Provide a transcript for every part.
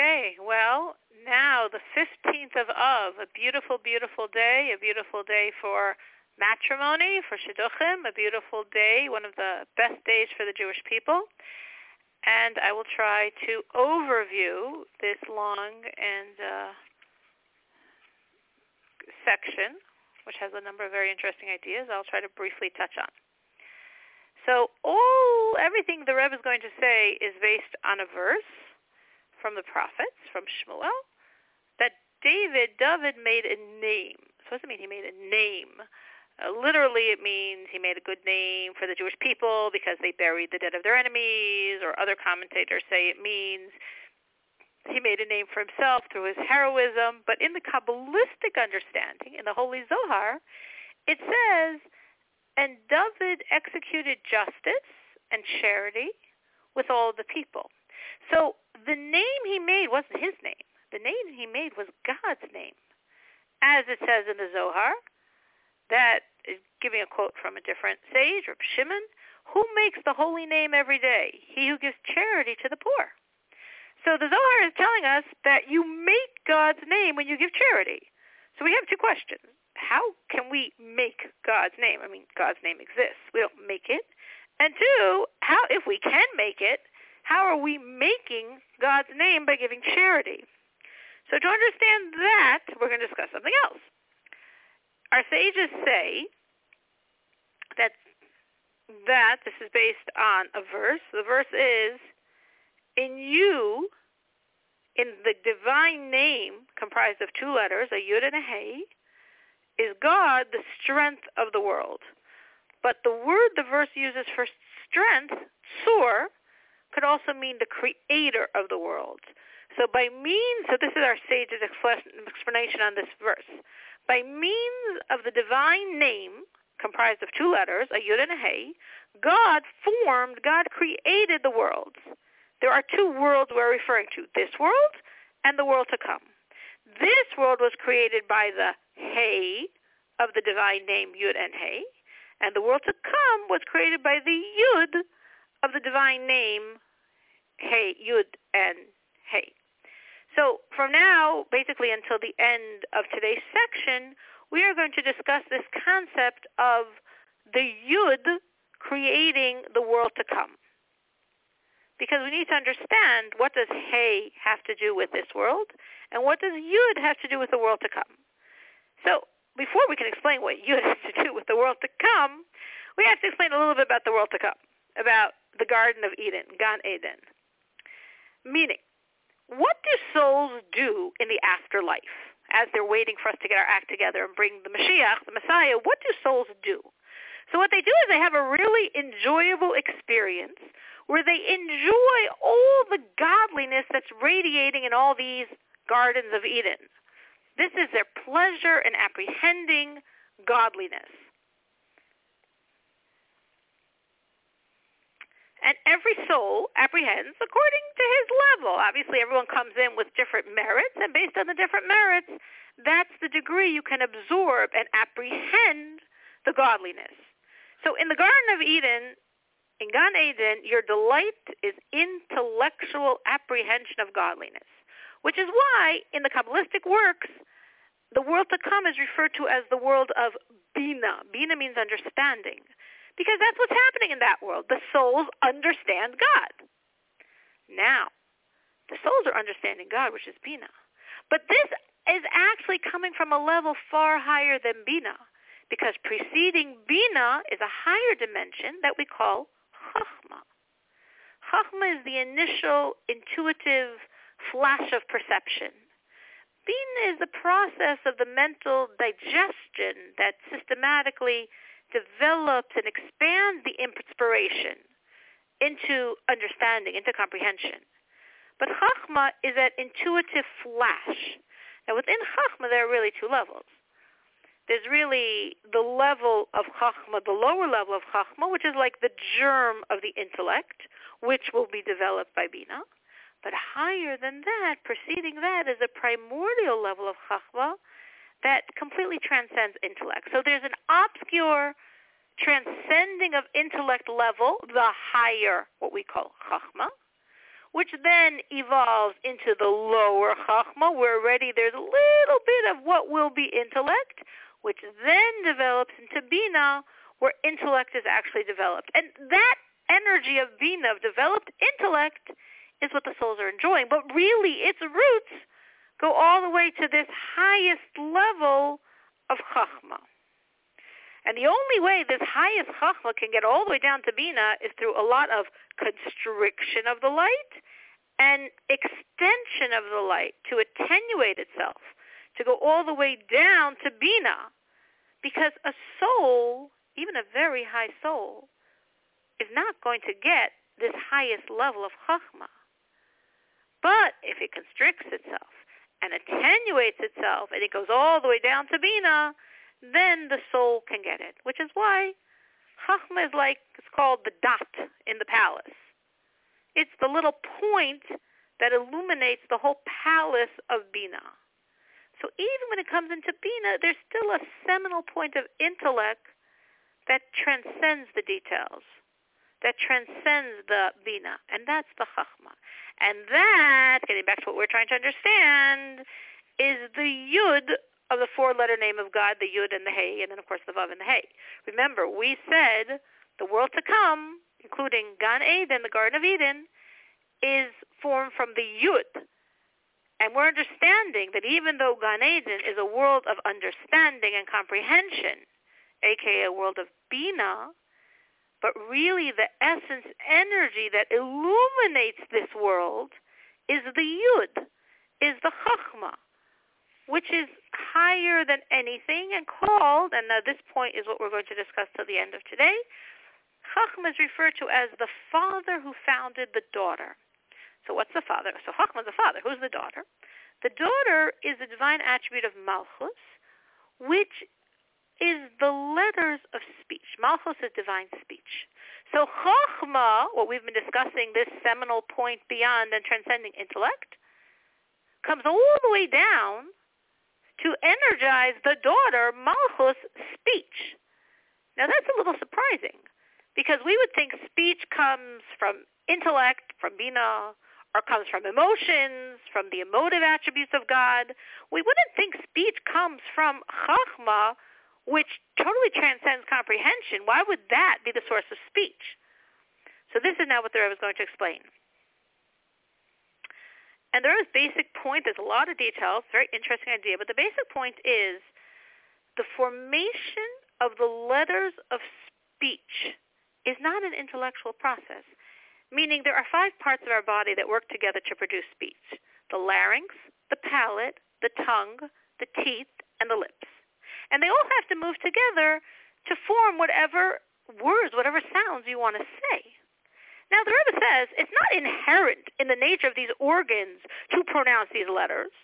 Okay, well, now the 15th of Av, a beautiful, beautiful day, a beautiful day for matrimony, for shidduchim, a beautiful day, one of the best days for the Jewish people. And I will try to overview this long and uh, section, which has a number of very interesting ideas. I'll try to briefly touch on. So all everything the Rebbe is going to say is based on a verse from the prophets, from Shmuel, that David, David made a name. So what does it mean he made a name? Uh, literally, it means he made a good name for the Jewish people because they buried the dead of their enemies, or other commentators say it means he made a name for himself through his heroism. But in the Kabbalistic understanding, in the Holy Zohar, it says, and David executed justice and charity with all the people. So the name he made wasn't his name. The name he made was God's name. As it says in the Zohar, that is giving a quote from a different sage, Reb Shimon, who makes the holy name every day? He who gives charity to the poor. So the Zohar is telling us that you make God's name when you give charity. So we have two questions. How can we make God's name? I mean, God's name exists. We don't make it. And two, how if we can make it, how are we making God's name by giving charity? So to understand that, we're going to discuss something else. Our sages say that that this is based on a verse. The verse is, in you, in the divine name comprised of two letters, a yud and a hey, is God the strength of the world. But the word the verse uses for strength, tzur, could also mean the creator of the world. So by means, so this is our sage's explanation on this verse. By means of the divine name, comprised of two letters, a yud and a hey, God formed, God created the worlds. There are two worlds we're referring to, this world and the world to come. This world was created by the hey of the divine name yud and hey, and the world to come was created by the yud of the divine name hey yud and hey. So from now, basically until the end of today's section, we are going to discuss this concept of the Yud creating the world to come. Because we need to understand what does Hey have to do with this world, and what does Yud have to do with the world to come. So before we can explain what Yud has to do with the world to come, we have to explain a little bit about the world to come, about the Garden of Eden, Gan Eden. Meaning, what do souls do in the afterlife as they're waiting for us to get our act together and bring the Mashiach, the Messiah? What do souls do? So what they do is they have a really enjoyable experience where they enjoy all the godliness that's radiating in all these gardens of Eden. This is their pleasure in apprehending godliness. And every soul apprehends according to his level. Obviously, everyone comes in with different merits, and based on the different merits, that's the degree you can absorb and apprehend the godliness. So in the Garden of Eden, in Gan Eden, your delight is intellectual apprehension of godliness, which is why in the Kabbalistic works, the world to come is referred to as the world of Bina. Bina means understanding. Because that's what's happening in that world. The souls understand God. Now, the souls are understanding God, which is Bina. But this is actually coming from a level far higher than Bina, because preceding Bina is a higher dimension that we call Chachma. Chachma is the initial intuitive flash of perception. Bina is the process of the mental digestion that systematically develops and expands the inspiration into understanding, into comprehension. But Chachma is that intuitive flash. Now within Chachma there are really two levels. There's really the level of Chachma, the lower level of Chachma, which is like the germ of the intellect, which will be developed by Bina. But higher than that, preceding that, is a primordial level of Chachma, that completely transcends intellect. So there's an obscure transcending of intellect level, the higher, what we call chachma, which then evolves into the lower Chachma, where already there's a little bit of what will be intellect, which then develops into Bina, where intellect is actually developed. And that energy of Bina, of developed intellect, is what the souls are enjoying. But really, its roots go all the way to this highest level of Chachma. And the only way this highest Chachma can get all the way down to Bina is through a lot of constriction of the light and extension of the light to attenuate itself, to go all the way down to Bina. Because a soul, even a very high soul, is not going to get this highest level of Chachma. But if it constricts itself and attenuates itself and it goes all the way down to Bina, then the soul can get it, which is why Chachma is like, it's called the dot in the palace. It's the little point that illuminates the whole palace of Bina. So even when it comes into Bina, there's still a seminal point of intellect that transcends the details, that transcends the Bina, and that's the Chachma. And that, getting back to what we're trying to understand, is the Yud of the four-letter name of God, the Yud and the Hey, and then of course the Vav and the Hey. Remember, we said the world to come, including Gan Eden, the Garden of Eden, is formed from the Yud. And we're understanding that even though Gan Eden is a world of understanding and comprehension, aka a world of Bina, but really the essence energy that illuminates this world is the Yud, is the Chachma which is higher than anything and called, and uh, this point is what we're going to discuss till the end of today, Chachma is referred to as the father who founded the daughter. So what's the father? So Chachma is the father. Who's the daughter? The daughter is the divine attribute of Malchus, which is the letters of speech. Malchus is divine speech. So Chachma, what we've been discussing, this seminal point beyond and transcending intellect, comes all the way down to energize the daughter Malchus' speech. Now that's a little surprising because we would think speech comes from intellect, from Bina, or comes from emotions, from the emotive attributes of God. We wouldn't think speech comes from Chachma, which totally transcends comprehension. Why would that be the source of speech? So this is now what the Rebbe is going to explain. And there is basic point. There's a lot of details. Very interesting idea. But the basic point is the formation of the letters of speech is not an intellectual process. Meaning there are five parts of our body that work together to produce speech. The larynx, the palate, the tongue, the teeth, and the lips. And they all have to move together to form whatever words, whatever sounds you want to say. Now, the Rebbe says it's not inherent in the nature of these organs to pronounce these letters.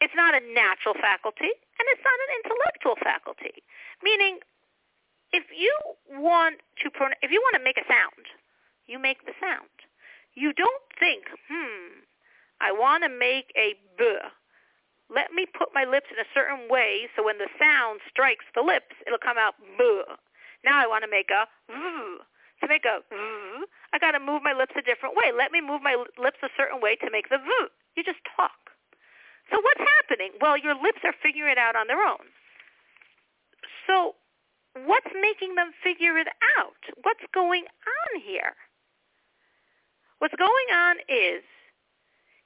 It's not a natural faculty, and it's not an intellectual faculty. Meaning, if you want to pron- if you want to make a sound, you make the sound. You don't think, hmm, I want to make a b. Let me put my lips in a certain way so when the sound strikes the lips, it'll come out b. Now I want to make a v to make a v, I got to move my lips a different way. Let me move my lips a certain way to make the v. You just talk. So what's happening? Well, your lips are figuring it out on their own. So what's making them figure it out? What's going on here? What's going on is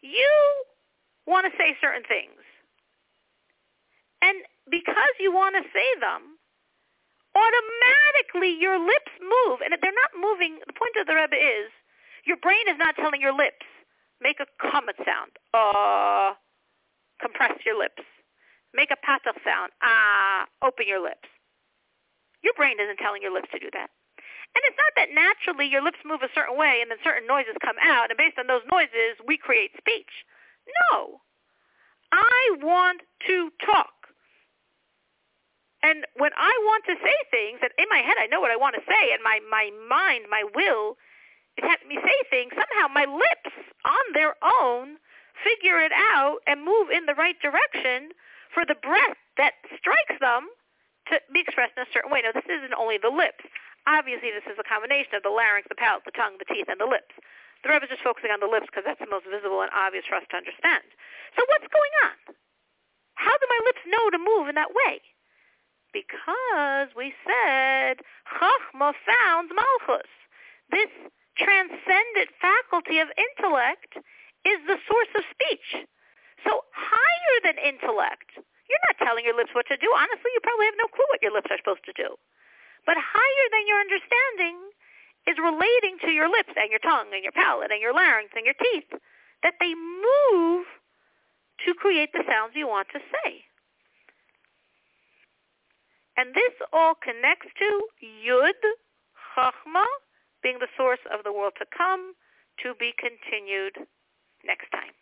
you want to say certain things. And because you want to say them, automatically your lips move. And if they're not moving, the point of the Rebbe is your brain is not telling your lips, make a kometz sound. Uh, compress your lips. Make a patach sound. Ah, open your lips. Your brain isn't telling your lips to do that. And it's not that naturally your lips move a certain way and then certain noises come out, and based on those noises, we create speech. No. I want to talk. And when I want to say things, and in my head I know what I want to say, and my, my mind, my will is having me say things, somehow my lips on their own figure it out and move in the right direction for the breath that strikes them to be expressed in a certain way. Now, this isn't only the lips. Obviously, this is a combination of the larynx, the palate, the tongue, the teeth, and the lips. The Rebbe is just focusing on the lips because that's the most visible and obvious for us to understand. So what's going on? How do my lips know to move in that way? Because we said Chachma founds Malchus. This transcendent faculty of intellect is the source of speech. So higher than intellect. You're not telling your lips what to do. Honestly, you probably have no clue what your lips are supposed to do. But higher than your understanding is relating to your lips and your tongue and your palate and your larynx and your teeth, that they move to create the sounds you want to say. And this all connects to Yud, Chachma, being the source of the world to come, to be continued next time.